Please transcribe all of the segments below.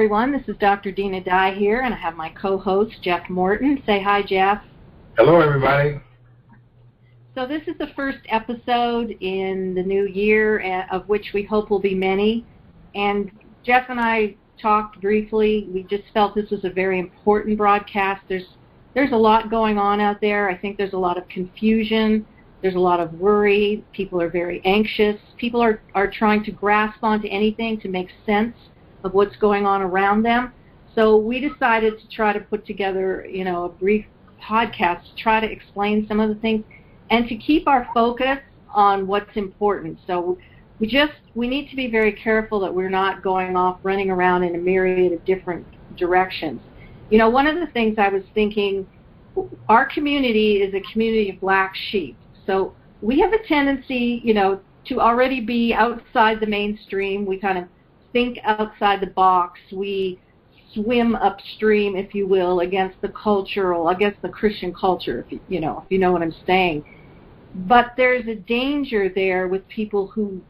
Everyone. This is Dr. Dinah Dye here, and I have my co-host Jeff Morton. Say hi, Jeff. Hello, everybody. So this is the first episode in the new year, uh, of which we hope will be many. And Jeff and I talked briefly. We just felt this was a very important broadcast. There's there's a lot going on out there. I think there's a lot of confusion. There's a lot of worry. People are very anxious. People are, are trying to grasp onto anything to make sense of what's going on around them. So we decided to try to put together, you know, a brief podcast to try to explain some of the things and to keep our focus on what's important. So we just we need to be very careful that we're not going off running around in a myriad of different directions. You know, one of the things I was thinking our community is a community of black sheep. So we have a tendency, you know, to already be outside the mainstream. We kind of think outside the box. We swim upstream, if you will, against the cultural, against the Christian culture, if you, you know, if you know what I'm saying. But there's a danger there with people who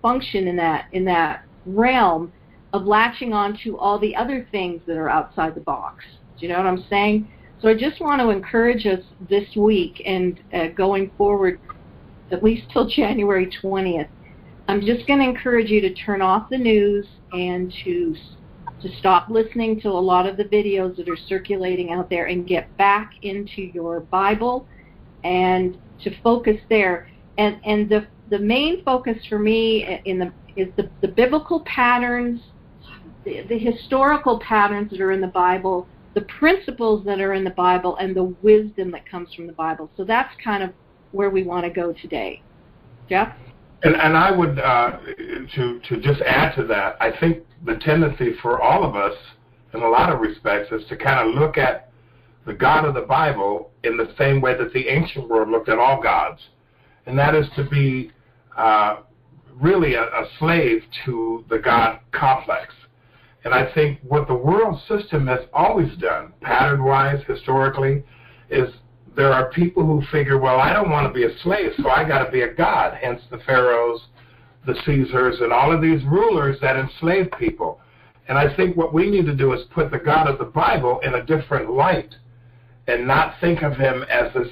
function in that in that realm of latching on to all the other things that are outside the box. Do you know what I'm saying? So I just want to encourage us this week and uh, going forward, at least till January 20th. I'm just going to encourage you to turn off the news and to to stop listening to a lot of the videos that are circulating out there and get back into your Bible and to focus there. And and the the main focus for me in the is the, the biblical patterns, the, the historical patterns that are in the Bible the principles that are in the Bible and the wisdom that comes from the Bible. So that's kind of where we want to go today. Jeff? And, and I would, uh, to, to just add to that, I think the tendency for all of us, in a lot of respects, is to kind of look at the God of the Bible in the same way that the ancient world looked at all gods. And that is to be uh, really a, a slave to the God complex. And I think what the world system has always done, pattern wise, historically, is there are people who figure, well, I don't want to be a slave, so I got to be a god. Hence the pharaohs, the Caesars, and all of these rulers that enslaved people. And I think what we need to do is put the God of the Bible in a different light, and not think of him as this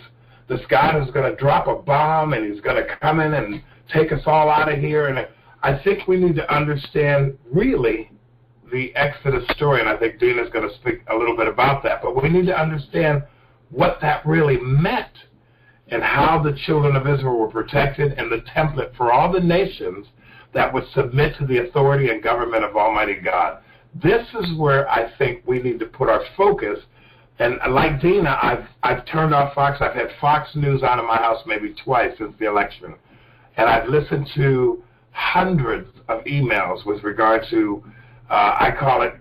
this God who's going to drop a bomb and he's going to come in and take us all out of here. And I think we need to understand really the Exodus story, and I think Dinah's going to speak a little bit about that. But we need to understand what that really meant and how the children of Israel were protected and the template for all the nations that would submit to the authority and government of Almighty God. This is where I think we need to put our focus. And like Dinah, I've I've turned off Fox. I've had Fox News out of my house maybe twice since the election, and I've listened to hundreds of emails with regard to uh, I call it,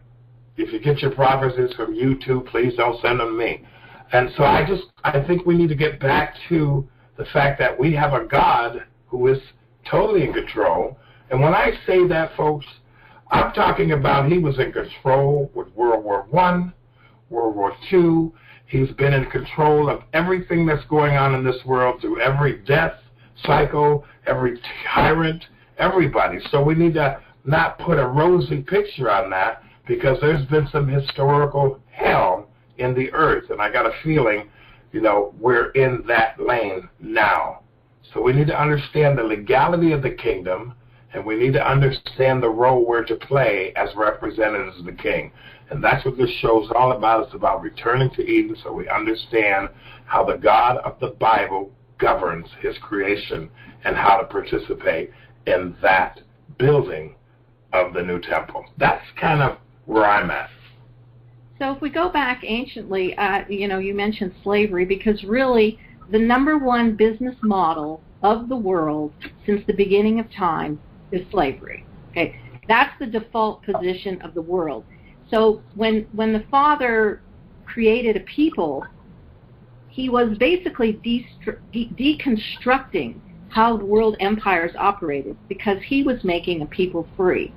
if you get your prophecies from YouTube, please don't send them to me. And so I just, I think we need to get back to the fact that we have a God who is totally in control. And when I say that, folks, I'm talking about he was in control with World War One, World War Two. He's been in control of everything that's going on in this world through every death cycle, every tyrant, everybody. So we need to not put a rosy picture on that because there's been some historical hell in the earth, and I got a feeling, you know, we're in that lane now. So we need to understand the legality of the kingdom, and we need to understand the role we're to play as representatives of the king. And that's what this show is all about. It's about returning to Eden so we understand how the God of the Bible governs his creation and how to participate in that building of the new temple. That's kind of where I'm at. So if we go back anciently, uh, you know, you mentioned slavery because really the number one business model of the world since the beginning of time is slavery. Okay, that's the default position of the world. So when when the Father created a people, he was basically de- deconstructing how world empires operated because he was making a people free.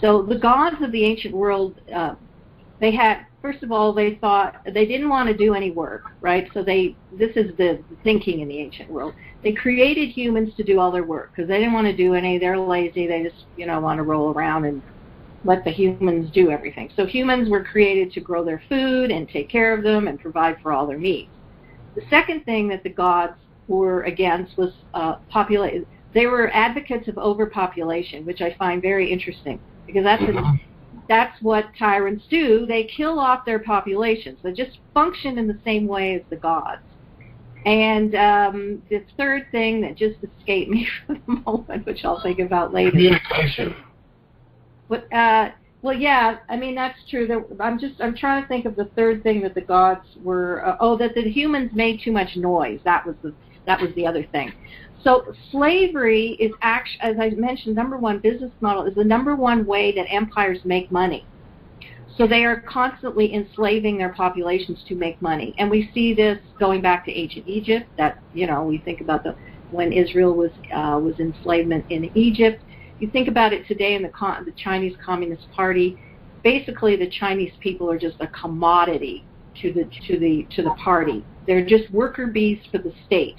So the gods of the ancient world, uh, they had first of all they thought they didn't want to do any work, right? So they this is the thinking in the ancient world. They created humans to do all their work because they didn't want to do any. They're lazy. They just you know want to roll around and let the humans do everything. So humans were created to grow their food and take care of them and provide for all their needs. The second thing that the gods were against was uh, population. They were advocates of overpopulation, which I find very interesting because that's mm-hmm. a, that's what tyrants do. They kill off their populations. They just function in the same way as the gods. And um, the third thing that just escaped me for the moment, which I'll think about later. Communication. But uh, well, yeah, I mean that's true. That I'm just I'm trying to think of the third thing that the gods were. Uh, oh, that the humans made too much noise. That was the that was the other thing. So slavery is actually, as I mentioned, number one business model is the number one way that empires make money. So they are constantly enslaving their populations to make money, and we see this going back to ancient Egypt. That you know, we think about the when Israel was uh, was enslavement in Egypt. You think about it today in the the Chinese Communist Party. Basically, the Chinese people are just a commodity to the to the to the party. They're just worker bees for the state.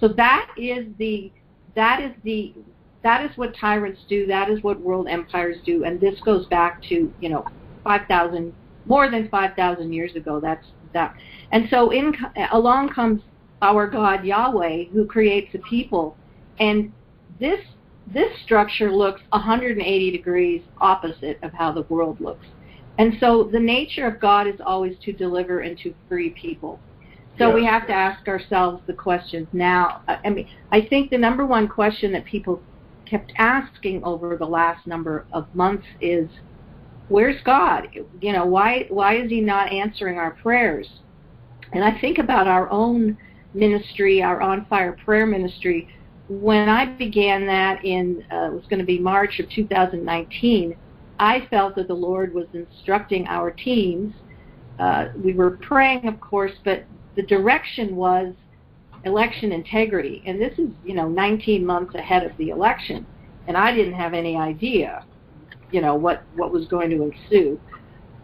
So that is the that is the that is what tyrants do. That is what world empires do. And this goes back to you know five thousand more than five thousand years ago. That's that. And so in along comes our God Yahweh who creates a people, and this this structure looks 180 degrees opposite of how the world looks. And so the nature of God is always to deliver and to free people. So yeah. we have to ask ourselves the questions now. I mean, I think the number one question that people kept asking over the last number of months is, "Where's God? You know, why why is He not answering our prayers?" And I think about our own ministry, our On Fire Prayer ministry. When I began that in uh, it was going to be March of 2019, I felt that the Lord was instructing our teams. Uh, we were praying, of course, but the direction was election integrity. And this is, you know, 19 months ahead of the election. And I didn't have any idea, you know, what, what was going to ensue.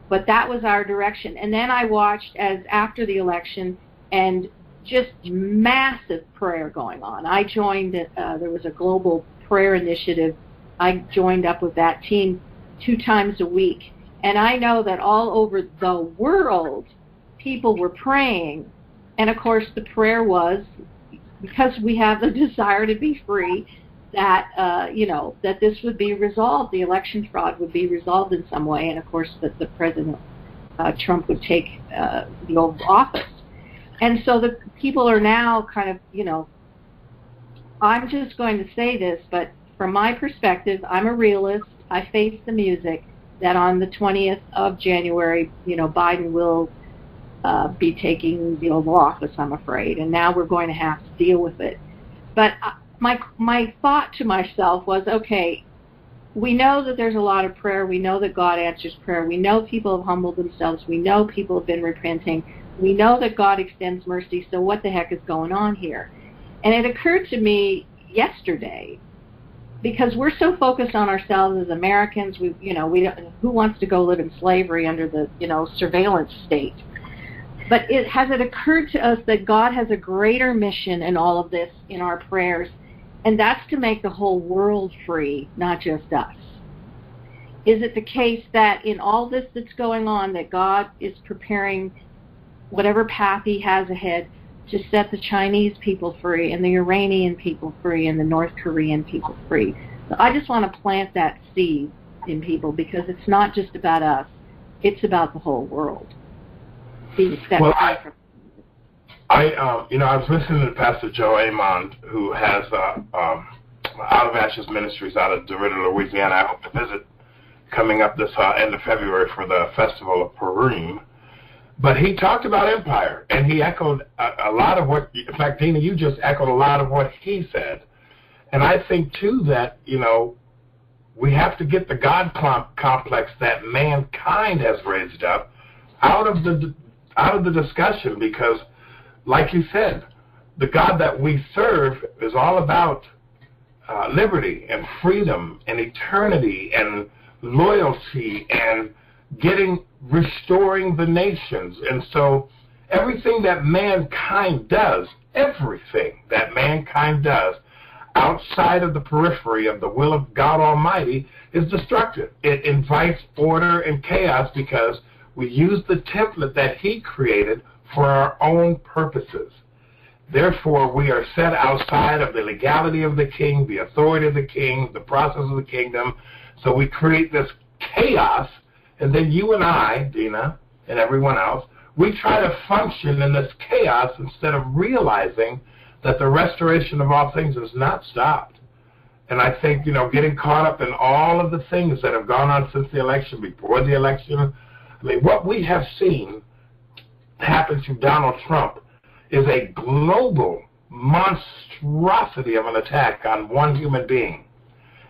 But that was our direction. And then I watched as after the election and just massive prayer going on. I joined, uh, there was a global prayer initiative. I joined up with that team two times a week. And I know that all over the world, people were praying and of course, the prayer was because we have the desire to be free, that uh, you know that this would be resolved, the election fraud would be resolved in some way, and of course that the president uh, Trump would take uh, the old office. And so the people are now kind of, you know, I'm just going to say this, but from my perspective, I'm a realist. I face the music that on the 20th of January, you know, Biden will uh, be taking the Oval Office, I'm afraid, and now we're going to have to deal with it. But uh, my my thought to myself was, okay, we know that there's a lot of prayer. We know that God answers prayer. We know people have humbled themselves. We know people have been repenting. We know that God extends mercy. So what the heck is going on here? And it occurred to me yesterday because we're so focused on ourselves as Americans. We, you know, we don't, who wants to go live in slavery under the, you know, surveillance state? But it, has it occurred to us that God has a greater mission in all of this in our prayers, and that's to make the whole world free, not just us? Is it the case that in all this that's going on, that God is preparing whatever path He has ahead to set the Chinese people free, and the Iranian people free, and the North Korean people free? So I just want to plant that seed in people because it's not just about us; it's about the whole world well, I, I, uh, you know, I was listening to Pastor Joe Amon, who has uh, um, Out of Ashes Ministries out of DeRidder, Louisiana. I hope to visit coming up this uh, end of February for the Festival of Purim. But he talked about empire, and he echoed a, a lot of what, in fact, Dinah, you just echoed a lot of what he said. And I think, too, that, you know, we have to get the God complex that mankind has raised up out of the out of the discussion because, like you said, the God that we serve is all about uh, liberty and freedom and eternity and loyalty and getting restoring the nations. And so everything that mankind does, everything that mankind does, outside of the periphery of the will of God Almighty is destructive. It invites order and chaos because we use the template that He created for our own purposes. Therefore, we are set outside of the legality of the king, the authority of the king, the process of the kingdom. So we create this chaos, and then you and I, Dinah, and everyone else, we try to function in this chaos instead of realizing that the restoration of all things is not stopped. And I think, you know, getting caught up in all of the things that have gone on since the election, before the election, I mean, what we have seen happen to Donald Trump is a global monstrosity of an attack on one human being.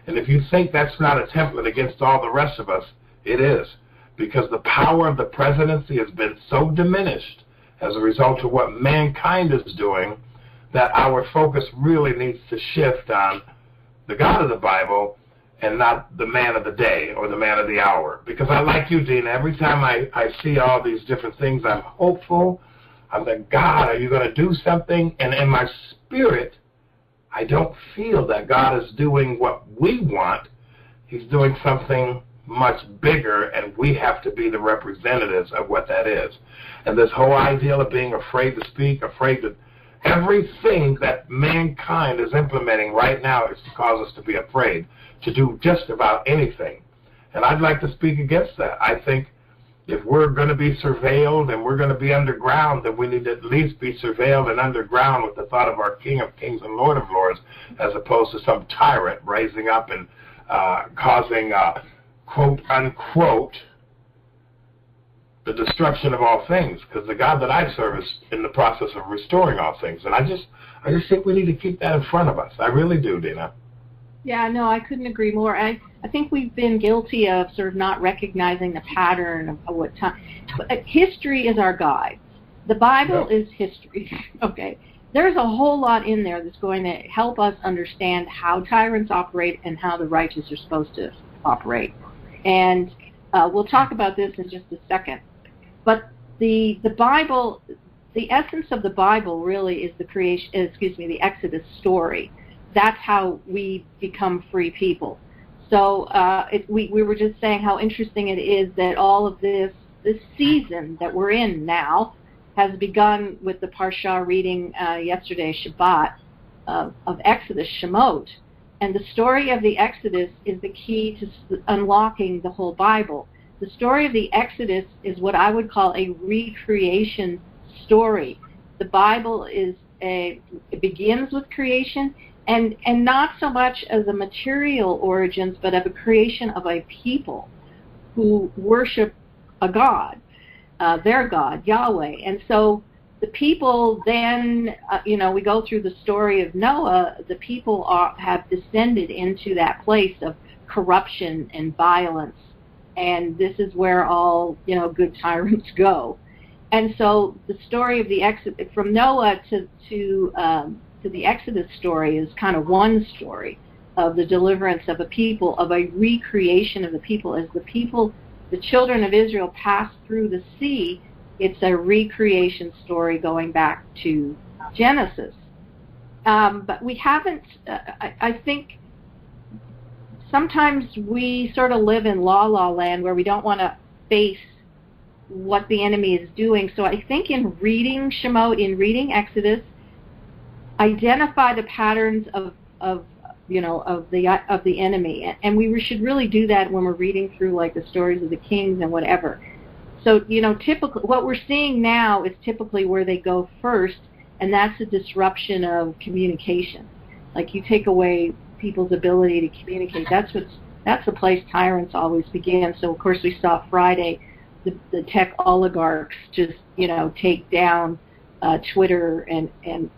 And if you think that's not a template against all the rest of us, it is. Because the power of the presidency has been so diminished as a result of what mankind is doing that our focus really needs to shift on the God of the Bible and not the man of the day or the man of the hour. Because I like you, Dean. Every time I, I see all these different things, I'm hopeful I'm like, God, are you going to do something? And in my spirit, I don't feel that God is doing what we want. He's doing something much bigger, and we have to be the representatives of what that is. And this whole idea of being afraid to speak, afraid to everything that mankind is implementing right now is to cause us to be afraid to do just about anything. And I'd like to speak against that. I think if we're going to be surveilled and we're going to be underground, then we need to at least be surveilled and underground with the thought of our King of Kings and Lord of Lords, as opposed to some tyrant raising up and uh, causing, uh, quote unquote, the destruction of all things. Because the God that I serve is in the process of restoring all things, and I just, I just think we need to keep that in front of us. I really do, Dinah. Yeah, no, I couldn't agree more. I I think we've been guilty of sort of not recognizing the pattern of, what time. Uh, history is our guide. The Bible is history. okay. There's a whole lot in there that's going to help us understand how tyrants operate and how the righteous are supposed to operate. And uh, we'll talk about this in just a second. But the the Bible, the essence of the Bible really is the creation. Excuse me, the Exodus story that's how we become free people. So uh, it, we, we were just saying how interesting it is that all of this this season that we're in now has begun with the Parsha reading uh, yesterday, Shabbat, uh, of Exodus, Shemot. And the story of the Exodus is the key to unlocking the whole Bible. The story of the Exodus is what I would call a recreation story. The Bible is a, it begins with creation and and not so much as a material origins, but of a creation of a people who worship a god, uh, their God, Yahweh. And so the people then, uh, you know, we go through the story of Noah. The people are, have descended into that place of corruption and violence, and this is where all you know good tyrants go. And so the story of the exit from Noah to to um, to the Exodus story is kind of one story of the deliverance of a people, of a recreation of the people. As the people, the children of Israel passed through the sea, it's a recreation story going back to Genesis. Um, but we haven't, uh, I, I think sometimes we sort of live in la la land where we don't want to face what the enemy is doing. So I think in reading Shemot, in reading Exodus, identify the patterns of, of you know of the of the enemy. And we should really do that when we're reading through like the stories of the kings and whatever. So you know typically what we're seeing now is typically where they go first and that's a disruption of communication. Like you take away people's ability to communicate. That's what's that's the place tyrants always begin so of course we saw friday the, the tech oligarchs just you know take down uh, twitter and and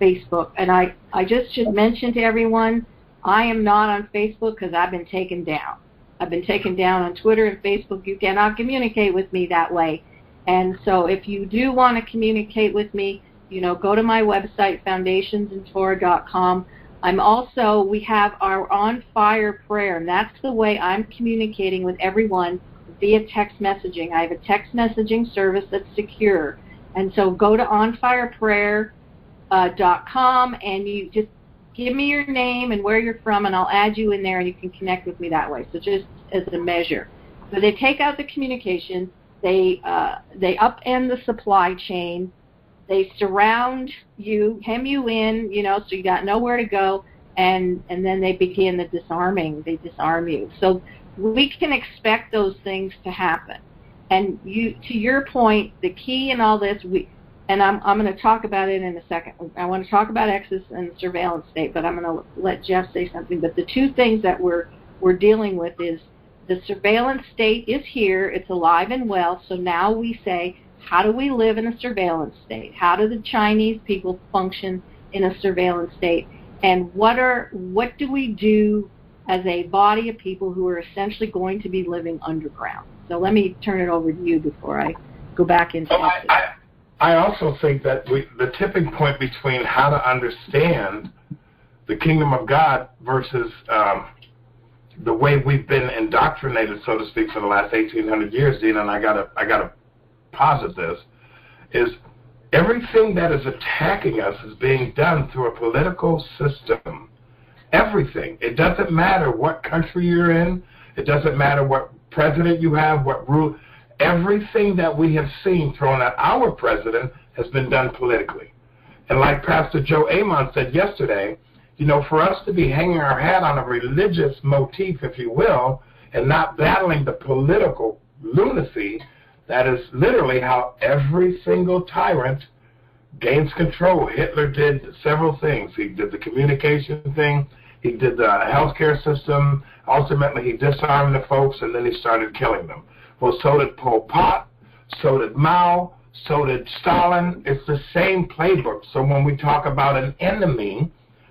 Facebook. And I, I just should mention to everyone, I am not on Facebook because I've been taken down. I've been taken down on Twitter and Facebook. You cannot communicate with me that way. And so if you do want to communicate with me, you know, go to my website, foundationsintorah.com. I'm also, we have our On Fire prayer, and that's the way I'm communicating with everyone via text messaging. I have a text messaging service that's secure. And so go to On Fire Prayer uh, .com and you just give me your name and where you're from, and I'll add you in there, and you can connect with me that way. So just as a measure. So they take out the communication, they uh, they upend the supply chain, they surround you, hem you in, you know, so you got nowhere to go, and and then they begin the disarming. They disarm you. So we can expect those things to happen. And you, to your point, the key in all this, we and I'm, I'm going to talk about it in a second. I want to talk about Exodus and surveillance state, but I'm going to let Jeff say something. But the two things that we're we're dealing with is the surveillance state is here, it's alive and well. So now we say, how do we live in a surveillance state? How do the Chinese people function in a surveillance state? And what are what do we do as a body of people who are essentially going to be living underground? So let me turn it over to you before I go back into. Well, I, I also think that we, the tipping point between how to understand the kingdom of God versus um, the way we've been indoctrinated, so to speak, for the last 1800 years, Dean, and I gotta, I gotta posit this, is everything that is attacking us is being done through a political system. Everything. It doesn't matter what country you're in. It doesn't matter what president you have, what rule everything that we have seen thrown at our president has been done politically. And like Pastor Joe Amon said yesterday, you know, for us to be hanging our hat on a religious motif, if you will, and not battling the political lunacy, that is literally how every single tyrant gains control. Hitler did several things. He did the communication thing. He did the healthcare system. Ultimately, he disarmed the folks, and then he started killing them. Well, so did Pol Pot, so did Mao, so did Stalin. It's the same playbook. So when we talk about an enemy,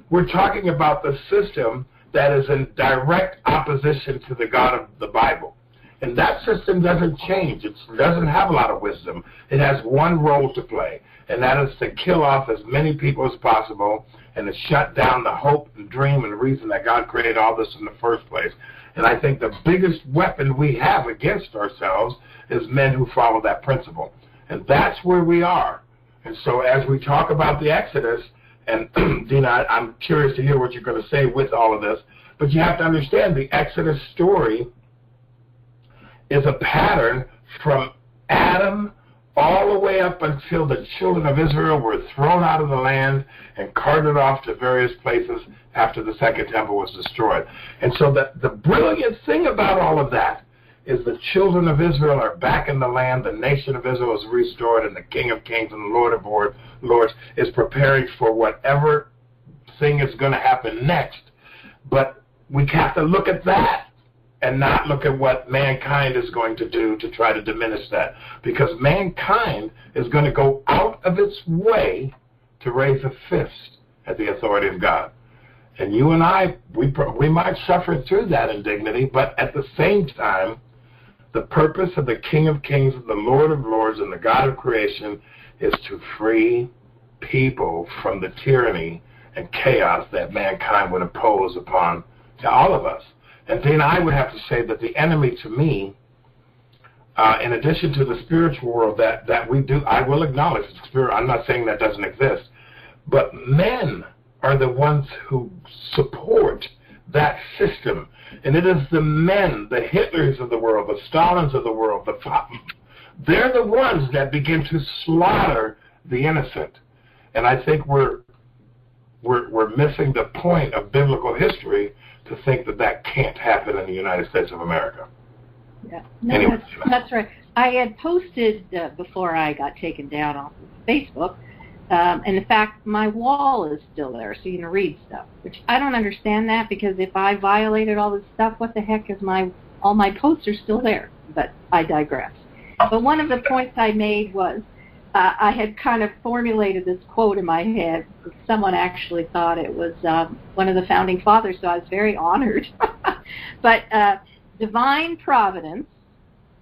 we're talking about the system that is in direct opposition to the God of the Bible. And that system doesn't change. It doesn't have a lot of wisdom. It has one role to play, and that is to kill off as many people as possible and to shut down the hope and dream and reason that God created all this in the first place. And I think the biggest weapon we have against ourselves is men who follow that principle. And that's where we are. And so as we talk about the Exodus, and Dinah, I'm curious to hear what you're going to say with all of this, but you have to understand the Exodus story is a pattern from Adam all the way up until the children of Israel were thrown out of the land and carted off to various places after the second temple was destroyed. And so the, the brilliant thing about all of that is the children of Israel are back in the land, the nation of Israel is restored, and the King of Kings and the Lord of Lords is preparing for whatever thing is going to happen next. But we have to look at that and not look at what mankind is going to do to try to diminish that. Because mankind is going to go out of its way to raise a fist at the authority of God. And you and I, we, we might suffer through that indignity, but at the same time, the purpose of the King of Kings, the Lord of Lords, and the God of creation is to free people from the tyranny and chaos that mankind would impose upon all of us. And then I would have to say that the enemy to me, uh, in addition to the spiritual world that, that we do, I will acknowledge the spirit. I'm not saying that doesn't exist, but men are the ones who support that system. And it is the men, the Hitlers of the world, the Stalins of the world, the they're the ones that begin to slaughter the innocent. And I think we're we're, we're missing the point of biblical history to think that that can't happen in the United States of America. Yeah, no, anyway, that's, that's right. I had posted uh, before I got taken down off of Facebook, um, and in fact, my wall is still there, so you can read stuff. Which I don't understand that because if I violated all this stuff, what the heck is my all my posts are still there? But I digress. But one of the points I made was uh, I had kind of formulated this quote in my head. Someone actually thought it was um, one of the founding fathers, so I was very honored. but uh, divine providence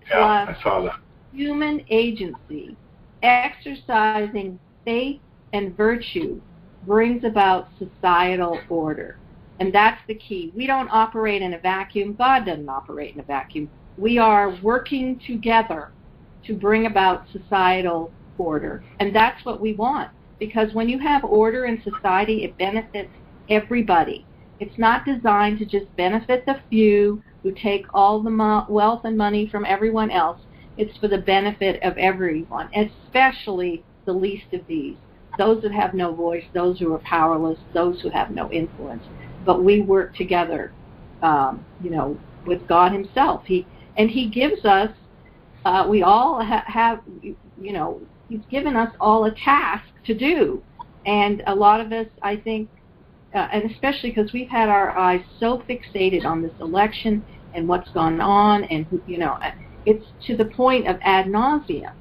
yeah, plus human agency exercising faith and virtue brings about societal order. And that's the key. We don't operate in a vacuum. God doesn't operate in a vacuum. We are working together to bring about societal order. And that's what we want. Because when you have order in society, it benefits everybody. It's not designed to just benefit the few who take all the mo- wealth and money from everyone else. It's for the benefit of everyone, especially the least of these, those that have no voice, those who are powerless, those who have no influence. But we work together, um, you know, with God Himself. He and He gives us. Uh, we all ha- have, you know, He's given us all a task to do, and a lot of us, I think, uh, and especially because we've had our eyes so fixated on this election and what's gone on, and you know, it's to the point of ad nauseum.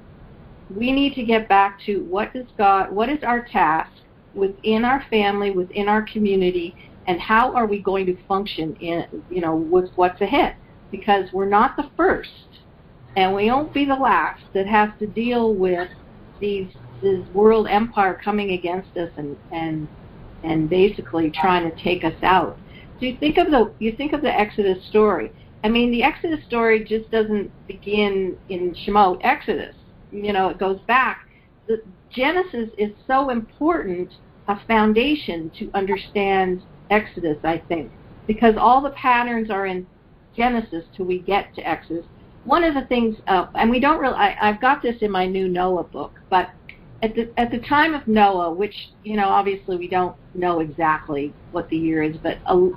We need to get back to what is God, what is our task within our family, within our community, and how are we going to function in, you know, with what's ahead? Because we're not the first, and we won't be the last that has to deal with these this world empire coming against us and and and basically trying to take us out. So you think of the you think of the Exodus story. I mean, the Exodus story just doesn't begin in Shemot Exodus. You know, it goes back. The Genesis is so important a foundation to understand Exodus, I think, because all the patterns are in Genesis till we get to Exodus. One of the things, uh, and we don't really, I, I've got this in my new Noah book, but at the at the time of Noah, which you know obviously we don't know exactly what the year is, but a,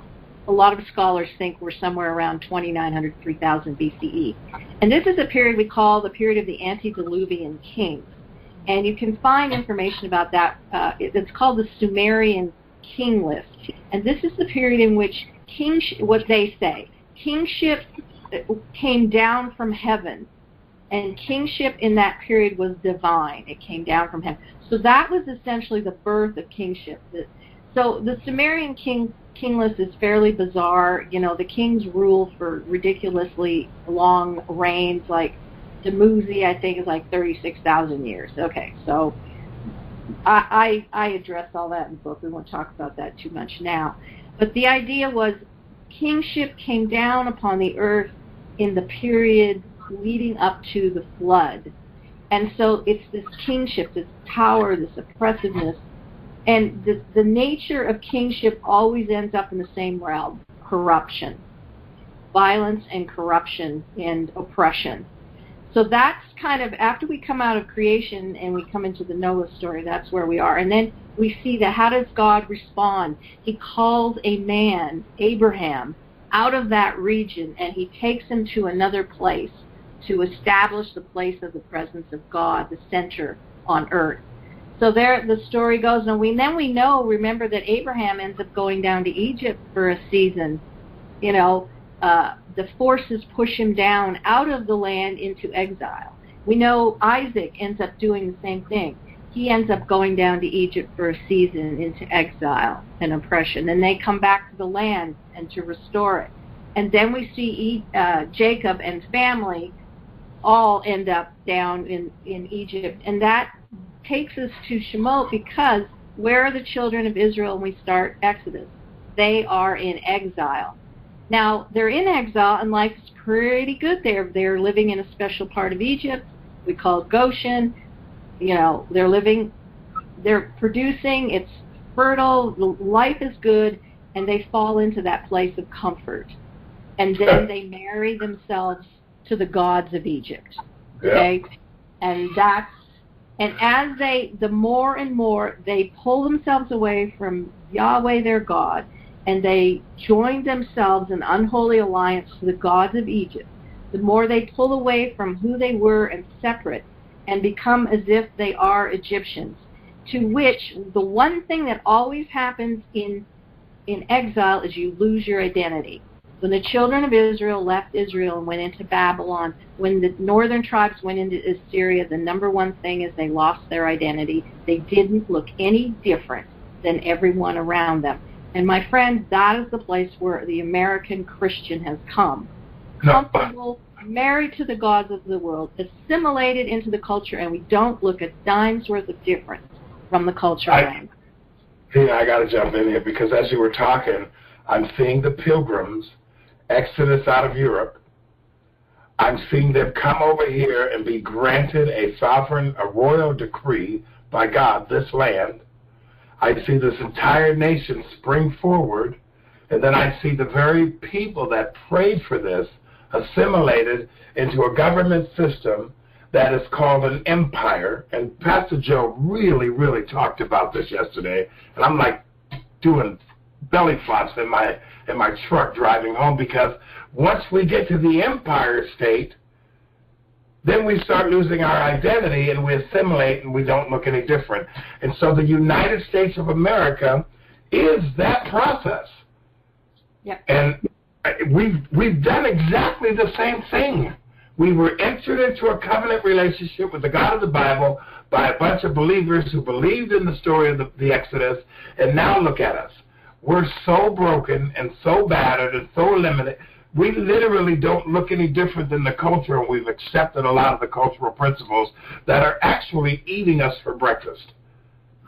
a lot of scholars think we're somewhere around 2900 3000 BCE, and this is a period we call the period of the antediluvian kings, and you can find information about that. Uh, it's called the Sumerian king list, and this is the period in which kingship, what they say, kingship came down from heaven and kingship in that period was divine. It came down from heaven. So that was essentially the birth of kingship. So the Sumerian king king list is fairly bizarre. You know, the kings rule for ridiculously long reigns. Like Dumuzi, I think, is like thirty-six thousand years. Okay, so I, I I address all that in the book. We won't talk about that too much now. But the idea was kingship came down upon the earth in the period leading up to the flood. And so it's this kingship, this power, this oppressiveness. And the, the nature of kingship always ends up in the same realm corruption, violence and corruption and oppression. So that's kind of after we come out of creation and we come into the Noah story, that's where we are. And then we see that how does God respond? He calls a man, Abraham, out of that region and he takes him to another place to establish the place of the presence of God, the center on earth. So there the story goes, and we then we know. Remember that Abraham ends up going down to Egypt for a season. You know, uh, the forces push him down out of the land into exile. We know Isaac ends up doing the same thing. He ends up going down to Egypt for a season into exile and oppression. Then they come back to the land and to restore it. And then we see uh, Jacob and family all end up down in, in Egypt. And that takes us to Shemot because where are the children of Israel when we start Exodus? They are in exile. Now, they're in exile and life is pretty good there. They're living in a special part of Egypt. We call Goshen. You know, they're living, they're producing, it's fertile, life is good, and they fall into that place of comfort. And then they marry themselves to the gods of Egypt. Okay? Yeah. And that's and as they the more and more they pull themselves away from Yahweh their God and they join themselves in unholy alliance to the gods of Egypt, the more they pull away from who they were and separate and become as if they are Egyptians. To which the one thing that always happens in in exile is you lose your identity. When the children of Israel left Israel and went into Babylon, when the northern tribes went into Assyria, the number one thing is they lost their identity. They didn't look any different than everyone around them. And my friend, that is the place where the American Christian has come. Comfortable, married to the gods of the world, assimilated into the culture, and we don't look a dime's worth of difference from the culture I, around. Yeah, I got to jump in here because as you were talking, I'm seeing the pilgrims exodus out of Europe. I'm seeing them come over here and be granted a sovereign, a royal decree by God, this land. I see this entire nation spring forward, and then I see the very people that prayed for this assimilated into a government system that is called an empire. And Pastor Joe really, really talked about this yesterday, and I'm like doing belly flops in my in my truck driving home because once we get to the empire state, then we start losing our identity and we assimilate and we don't look any different. And so the United States of America is that process. Yep. And we've we've done exactly the same thing. We were entered into a covenant relationship with the God of the Bible by a bunch of believers who believed in the story of the, the Exodus, and now look at us. We're so broken and so battered and so limited we literally don't look any different than the culture, and we've accepted a lot of the cultural principles that are actually eating us for breakfast.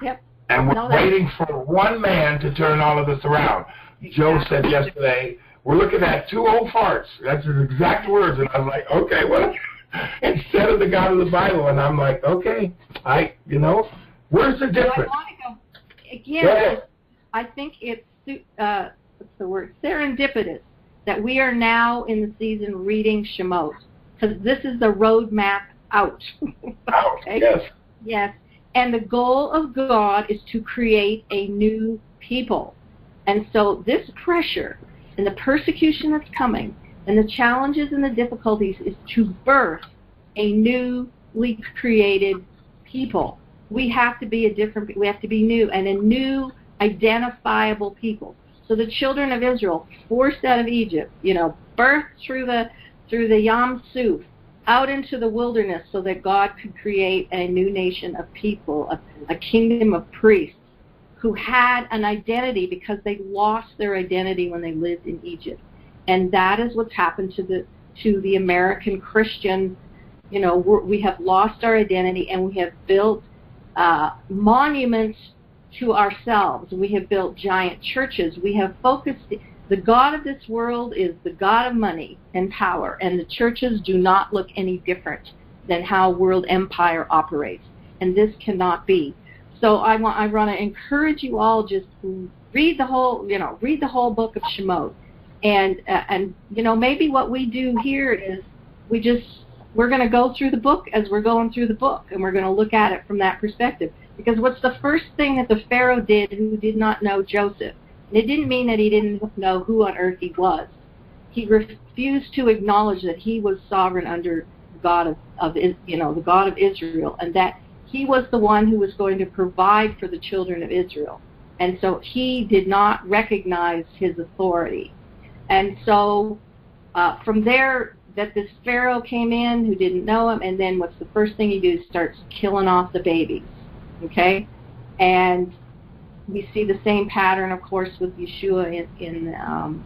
Yep. And we're No, waiting for one man to turn all of this around. Joe said yesterday, we're looking at two old farts. That's his exact words. And I'm like, okay, well, instead of the God of the Bible. And I'm like, okay, I, you know, where's the I difference? want to go again. I think it's uh, what's the word serendipitous that we are now in the season reading Shemot because this is the roadmap out. Ouch, Okay? yes. Yes. And the goal of God is to create a new people. And so this pressure and the persecution that's coming and the challenges and the difficulties is to birth a newly created people. We have to be a different we have to be new and a new identifiable people. So the children of Israel forced out of Egypt, you know, birthed through the through the Yam Suf, out into the wilderness so that God could create a new nation of people, a, a kingdom of priests who had an identity because they lost their identity when they lived in Egypt. And that is what's happened to the to the American Christian. You know, we have lost our identity and we have built uh, monuments to ourselves. We have built giant churches. We have focused. The God of this world is the God of money and power, and the churches do not look any different than how world empire operates. And this cannot be. So I want I want to encourage you all just read the whole you know read the whole book of Shemot, and uh, and you know maybe what we do here is we just we're going to go through the book as we're going through the book, and we're going to look at it from that perspective. Because what's the first thing that the Pharaoh did who did not know Joseph? And it didn't mean that he didn't know who on earth he was. He refused to acknowledge that he was sovereign under God of, of you know the God of Israel, and that he was the one who was going to provide for the children of Israel. And so he did not recognize his authority. And so uh, from there, that this Pharaoh came in who didn't know him, and then what's the first thing he do? Starts killing off the babies. Okay, and we see the same pattern, of course, with Yeshua in, in um,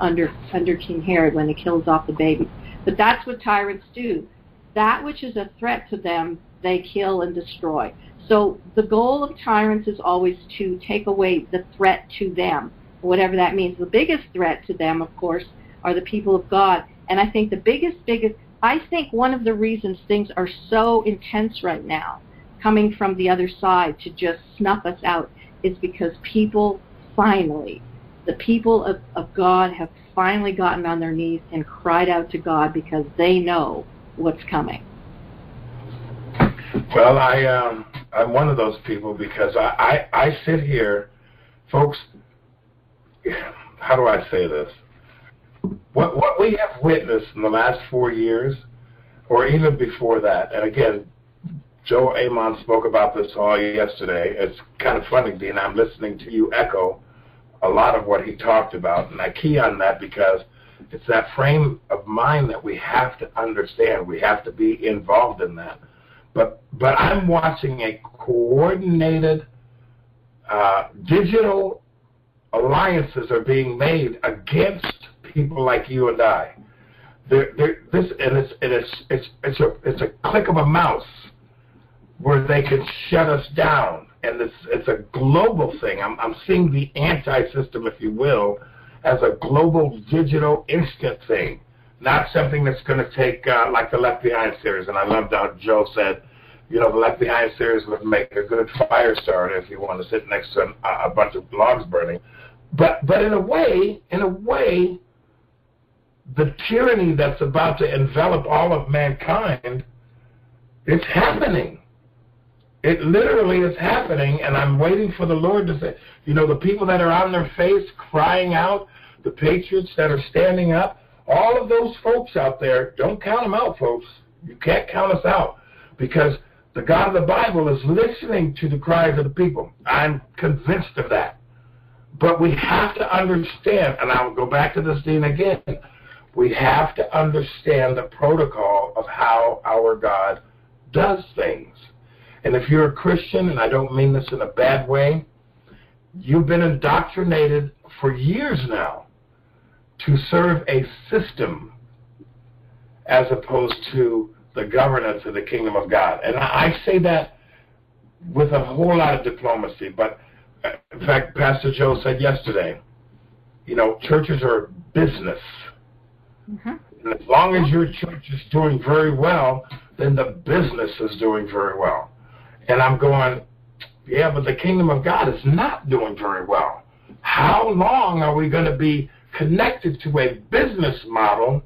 under under King Herod when he kills off the babies. But that's what tyrants do. That which is a threat to them, they kill and destroy. So the goal of tyrants is always to take away the threat to them, whatever that means. The biggest threat to them, of course, are the people of God. And I think the biggest, biggest, I think one of the reasons things are so intense right now, coming from the other side to just snuff us out, is because people finally, the people of, of God have finally gotten on their knees and cried out to God because they know what's coming. Well, I um, I'm one of those people because I, I I sit here, folks. How do I say this? What what we have witnessed in the last four years, or even before that, and again, Joe Amon spoke about this all yesterday. It's kind of funny, Dean. I'm listening to you echo a lot of what he talked about, and I key on that because it's that frame of mind that we have to understand. We have to be involved in that. But but I'm watching a coordinated uh, digital alliances are being made against people like you and I. They're, they're, this and it's and it's it's it's a it's a click of a mouse where they can shut us down, and it's it's a global thing. I'm I'm seeing the anti-system, if you will, as a global digital instant thing, not something that's going to take uh, like the Left Behind series. And I loved how Joe said, you know, the Left Behind series would make a good fire starter if you want to sit next to a, a bunch of logs burning. But but in a way, in a way, the tyranny that's about to envelop all of mankind, it's happening. It literally is happening, and I'm waiting for the Lord to say, you know, the people that are on their face crying out, the patriots that are standing up, all of those folks out there, don't count them out, folks. You can't count us out because the God of the Bible is listening to the cries of the people. I'm convinced of that. But we have to understand, and I'll go back to this, Dean, again. We have to understand the protocol of how our God does things. And if you're a Christian, and I don't mean this in a bad way, you've been indoctrinated for years now to serve a system as opposed to the governance of the kingdom of God. And I say that with a whole lot of diplomacy, but in fact, Pastor Joe said yesterday, you know, churches are business. Mm-hmm. And as long as your church is doing very well, then the business is doing very well. And I'm going, yeah, but the kingdom of God is not doing very well. How long are we going to be connected to a business model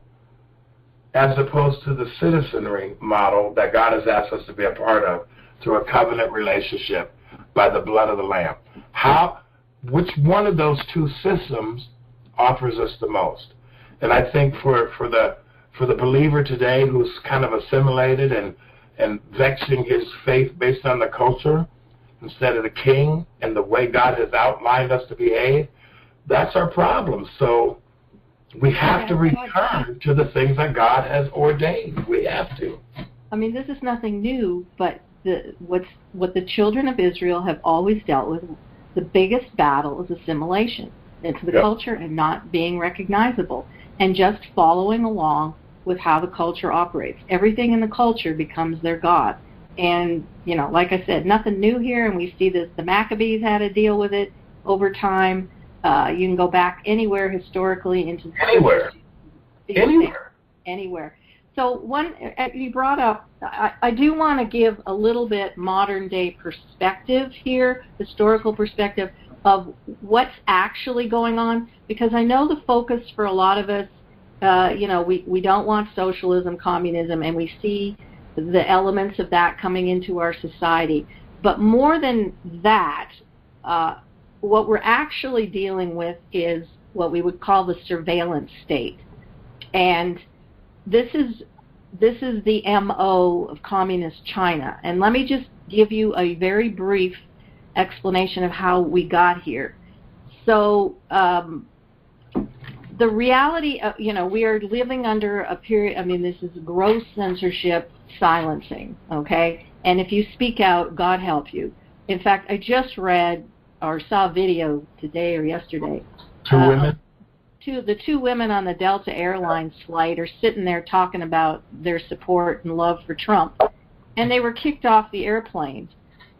as opposed to the citizenry model that God has asked us to be a part of through a covenant relationship by the blood of the Lamb? How, which one of those two systems offers us the most? And I think for, for the for the believer today who's kind of assimilated and and vexing his faith based on the culture instead of the king and the way God has outlined us to behave, that's our problem. So we have to return to the things that God has ordained. We have to. I mean, this is nothing new, but the, what's, what the children of Israel have always dealt with, the biggest battle is assimilation into the yep. culture and not being recognizable and just following along with how the culture operates. Everything in the culture becomes their god. And, you know, like I said, nothing new here, and we see this. The Maccabees had to deal with it over time. Uh, you can go back anywhere historically into anywhere, anywhere, anywhere. So one uh, you brought up, I, I do want to give a little bit modern day perspective here, historical perspective of what's actually going on, because I know the focus for a lot of us uh, you know, we, we don't want socialism, communism, and we see the elements of that coming into our society. But more than that, uh, what we're actually dealing with is what we would call the surveillance state. And this is this is the MO of communist China. And let me just give you a very brief explanation of how we got here. So um, the reality of, you know, we are living under a period, I mean, this is gross censorship, silencing, okay? And if you speak out, God help you. In fact, I just read or saw a video today or yesterday. Two uh, women? Two, the two women on the Delta Airlines flight are sitting there talking about their support and love for Trump. And they were kicked off the airplane.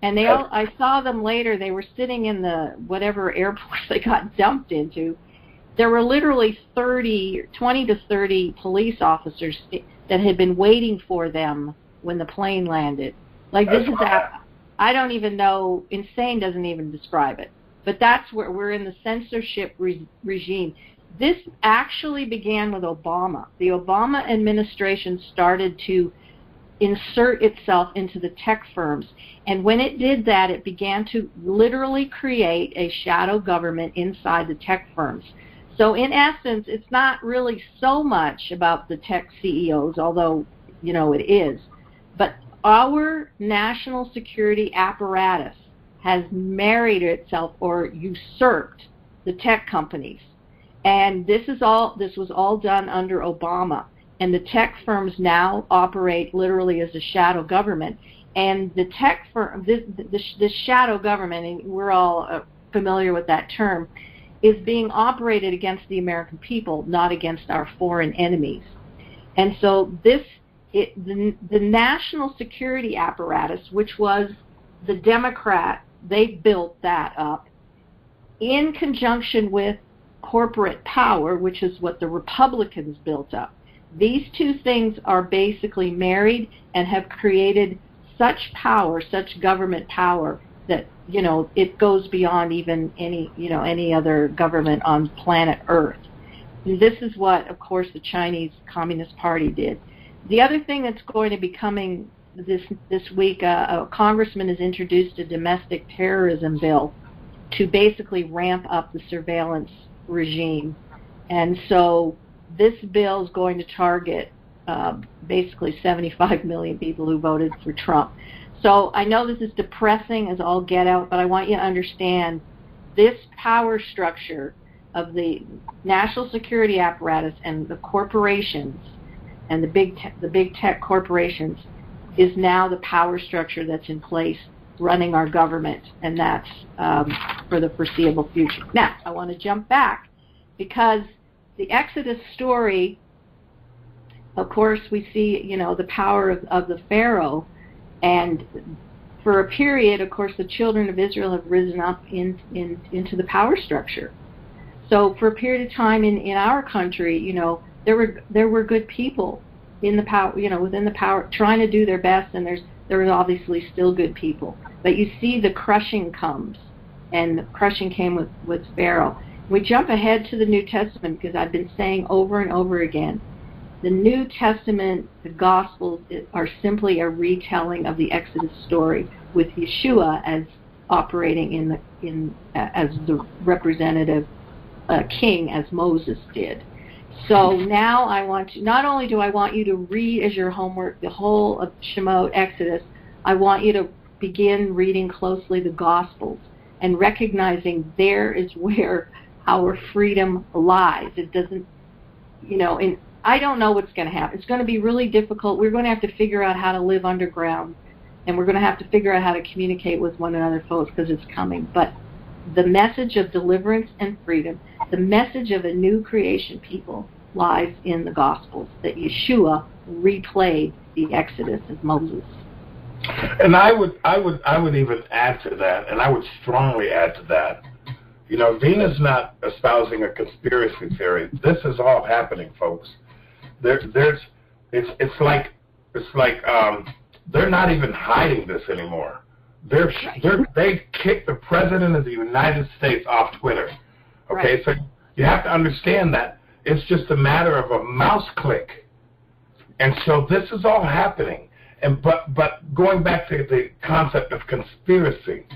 And they all, I saw them later, they were sitting in the whatever airport they got dumped into there were literally 30, 20 to 30 police officers that had been waiting for them when the plane landed. Like this is a, I don't even know. Insane doesn't even describe it. But that's where we're in the censorship re- regime. This actually began with Obama. The Obama administration started to insert itself into the tech firms. And when it did that, it began to literally create a shadow government inside the tech firms. So in essence, it's not really so much about the tech CEOs, although, you know, it is. Our national security apparatus has married itself or usurped the tech companies. And this is all this was all done under Obama. And the tech firms now operate literally as a shadow government. And the tech firm, this, this shadow government, and we're all uh, familiar with that term, is being operated against the American people, not against our foreign enemies. And so this, it, the, the national security apparatus, which was the Democrat, they built that up in conjunction with corporate power, which is what the Republicans built up. These two things are basically married and have created such power, such government power that you know it goes beyond even any you know any other government on planet Earth. And this is what, of course, the Chinese Communist Party did. The other thing that's going to be coming this this week, uh, a congressman has introduced a domestic terrorism bill to basically ramp up the surveillance regime, and so this bill is going to target uh, basically 75 million people who voted for Trump. So I know this is depressing as all get out, but I want you to understand this power structure of the national security apparatus and the corporations and the big te- the big tech corporations is now the power structure that's in place running our government, and that's um, for the foreseeable future. Now, I want to jump back because the Exodus story, of course, we see you know the power of, of the Pharaoh, and for a period, of course, the children of Israel have risen up in, in into the power structure. So for a period of time in, in our country, you know, there were there were good people in the power, you know, within the power, trying to do their best, and there's there was obviously still good people. But you see, the crushing comes, and the crushing came with with Pharaoh. We jump ahead to the New Testament because I've been saying over and over again, the New Testament, the Gospels are simply a retelling of the Exodus story with Yeshua as operating in the in uh, as the representative uh, king as Moses did. So now I want to, not only do I want you to read as your homework the whole of Shemot, Exodus, I want you to begin reading closely the Gospels and recognizing there is where our freedom lies. It doesn't, you know, and I don't know what's going to happen. It's going to be really difficult. We're going to have to figure out how to live underground, and we're going to have to figure out how to communicate with one another, folks, because it's coming. But the message of deliverance and freedom, the message of a new creation people lies in the Gospels, that Yeshua replayed the Exodus of Moses. And I would, I would, I would even add to that, and I would strongly add to that. You know, Dinah's not espousing a conspiracy theory. This is all happening, folks. There, there's, it's, it's like, it's like um, they're not even hiding this anymore. They're, they're they kicked the president of the United States off Twitter. Okay, right. so you have to understand that it's just a matter of a mouse click. And so this is all happening. And but but going back to the concept of conspiracy,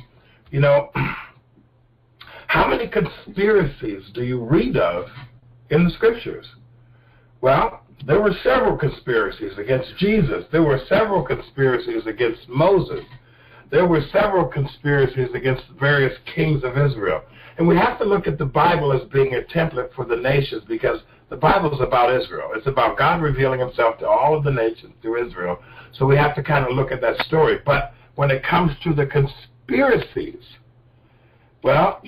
you know, how many conspiracies do you read of in the scriptures? Well, there were several conspiracies against Jesus. There were several conspiracies against Moses there were several conspiracies against various kings of Israel. And we have to look at the Bible as being a template for the nations because the Bible is about Israel. It's about God revealing himself to all of the nations through Israel. So we have to kind of look at that story. But when it comes to the conspiracies, well,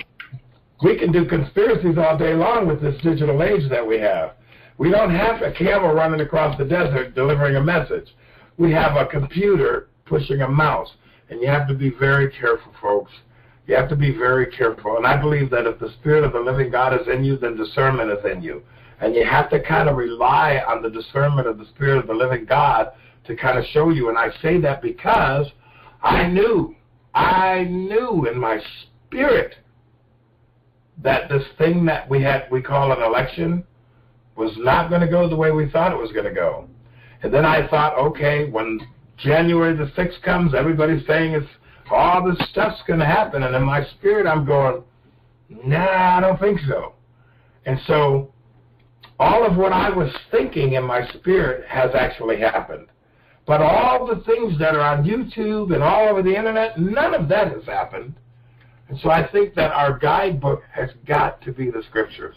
we can do conspiracies all day long with this digital age that we have. We don't have a camel running across the desert delivering a message. We have a computer pushing a mouse. And you have to be very careful, folks. You have to be very careful. And I believe that if the Spirit of the living God is in you, then discernment is in you. And you have to kind of rely on the discernment of the Spirit of the living God to kind of show you. And I say that because I knew, I knew in my spirit that this thing that we had, we call an election, was not going to go the way we thought it was going to go. And then I thought, okay, when January the 6th comes, everybody's saying it's all this stuff's going to happen. And in my spirit, I'm going, nah, I don't think so. And so all of what I was thinking in my spirit has actually happened. But all the things that are on YouTube and all over the internet, none of that has happened. And so I think that our guidebook has got to be the scriptures.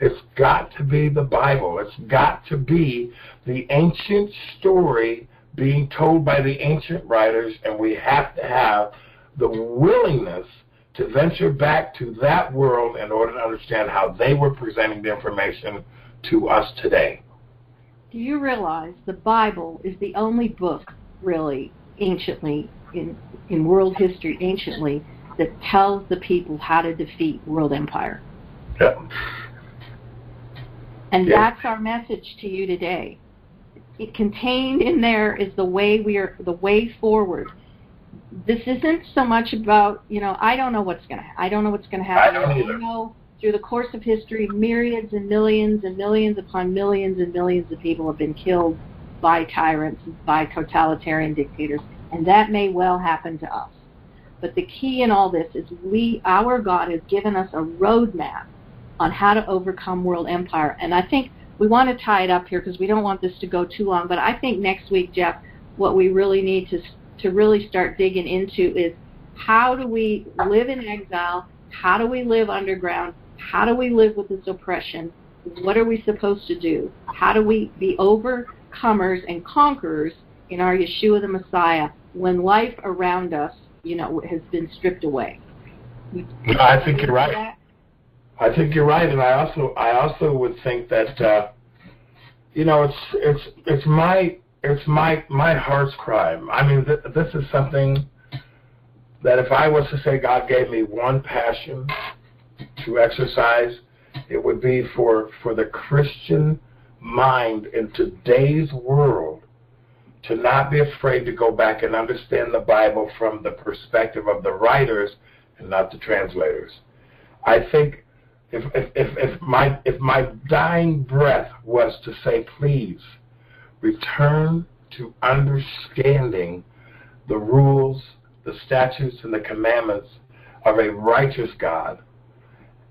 It's got to be the Bible. It's got to be the ancient story being told by the ancient writers, and we have to have the willingness to venture back to that world in order to understand how they were presenting the information to us today. Do you realize the Bible is the only book, really, anciently, in, in world history, anciently, that tells the people how to defeat world empire? Yeah. And yeah. that's our message to you today it contained in there is the way we are the way forward. This isn't so much about you know I don't know what's gonna I don't know what's gonna happen. I don't either. know through the course of history, myriads and millions and millions upon millions and millions of people have been killed by tyrants, by totalitarian dictators, and that may well happen to us. But the key in all this is we, our God, has given us a roadmap on how to overcome world empire, and I think we want to tie it up here because we don't want this to go too long. But I think next week, Jeff, what we really need to to really start digging into is how do we live in exile? How do we live underground? How do we live with this oppression? What are we supposed to do? How do we be overcomers and conquerors in our Yeshua the Messiah when life around us, you know, has been stripped away? I think you're right. I think you're right, and I also I also would think that uh, you know it's it's it's my it's my my heart's cry. I mean, th- this is something that if I was to say God gave me one passion to exercise, it would be for for the Christian mind in today's world to not be afraid to go back and understand the Bible from the perspective of the writers and not the translators. I think if, if, if, if, my, if my dying breath was to say, please, return to understanding the rules, the statutes, and the commandments of a righteous God,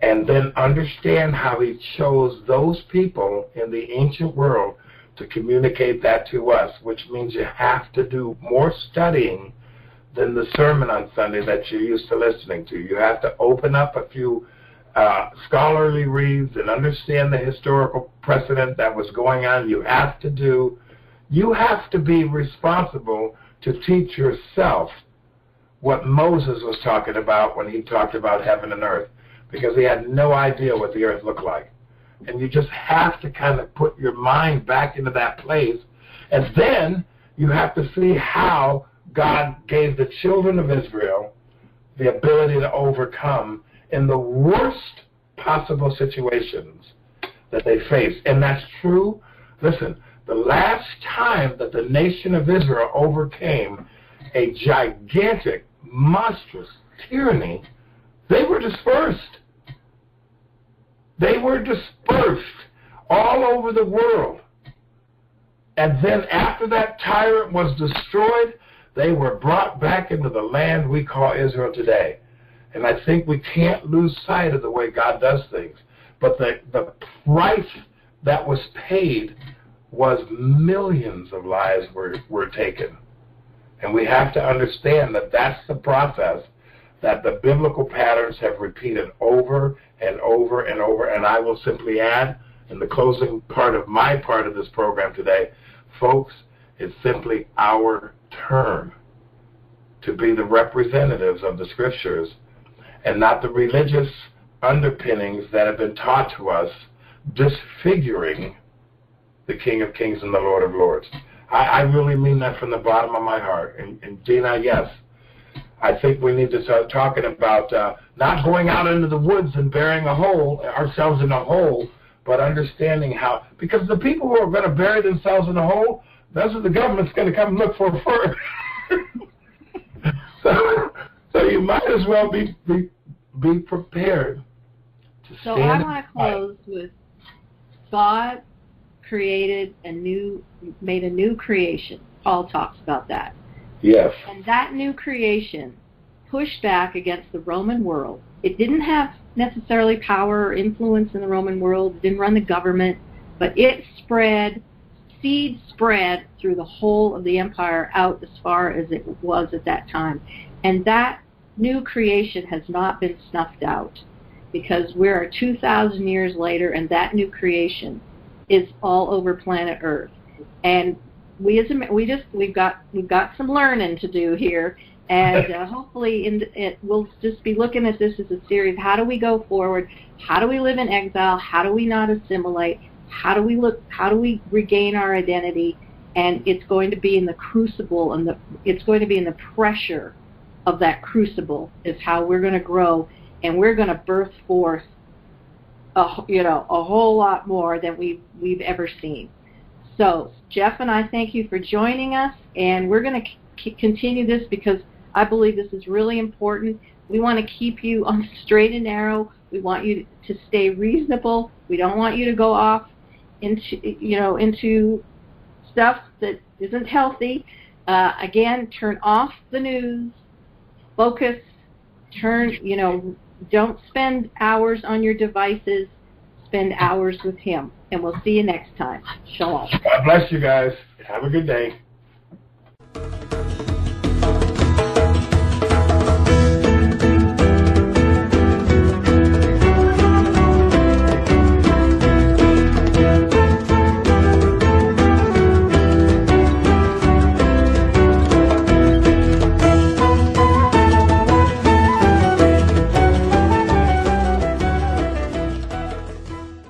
and then understand how he chose those people in the ancient world to communicate that to us, which means you have to do more studying than the sermon on Sunday that you're used to listening to. You have to open up a few uh, scholarly reads and understand the historical precedent that was going on. You have to do, you have to be responsible to teach yourself what Moses was talking about when he talked about heaven and earth, because he had no idea what the earth looked like. And you just have to kind of put your mind back into that place. And then you have to see how God gave the children of Israel the ability to overcome in the worst possible situations that they face. And that's true. Listen, the last time that the nation of Israel overcame a gigantic, monstrous tyranny, they were dispersed. They were dispersed all over the world. And then after that tyrant was destroyed, they were brought back into the land we call Israel today. And I think we can't lose sight of the way God does things. But the, the price that was paid was millions of lives were, were taken. And we have to understand that that's the process that the biblical patterns have repeated over and over and over. And I will simply add, in the closing part of my part of this program today, folks, it's simply our turn to be the representatives of the scriptures and not the religious underpinnings that have been taught to us, disfiguring the King of Kings and the Lord of Lords. I, I really mean that from the bottom of my heart. And, and Dinah, yes, I think we need to start talking about uh, not going out into the woods and burying a hole, ourselves in a hole, but understanding how, because the people who are going to bury themselves in a hole, those are the government's going to come look for first. so, so you might as well be be, be prepared to So stand. I want to close with God created a new, made a new creation. Paul talks about that. Yes. And that new creation pushed back against the Roman world. It didn't have necessarily power or influence in the Roman world, it didn't run the government, but it spread, seed spread through the whole of the empire out as far as it was at that time. And that new creation has not been snuffed out because we're 2,000 years later and that new creation is all over planet Earth. And we as a, we just we've got we've got some learning to do here, and uh, hopefully in it we'll just be looking at this as a series. How do we go forward? How do we live in exile? How do we not assimilate? How do we look? How do we regain our identity? And it's going to be in the crucible, and the it's going to be in the pressure of that crucible is how we're going to grow, and we're going to birth forth a you know a whole lot more than we we've ever seen. So, Jeff and I thank you for joining us, and we're going to c- continue this because I believe this is really important. We want to keep you on the straight and narrow. We want you to stay reasonable. We don't want you to go off into, you know, into stuff that isn't healthy. Uh, again, turn off the news focus, turn, you know, don't spend hours on your devices, spend hours with him. And we'll see you next time. Shalom. God bless you guys. Have a good day.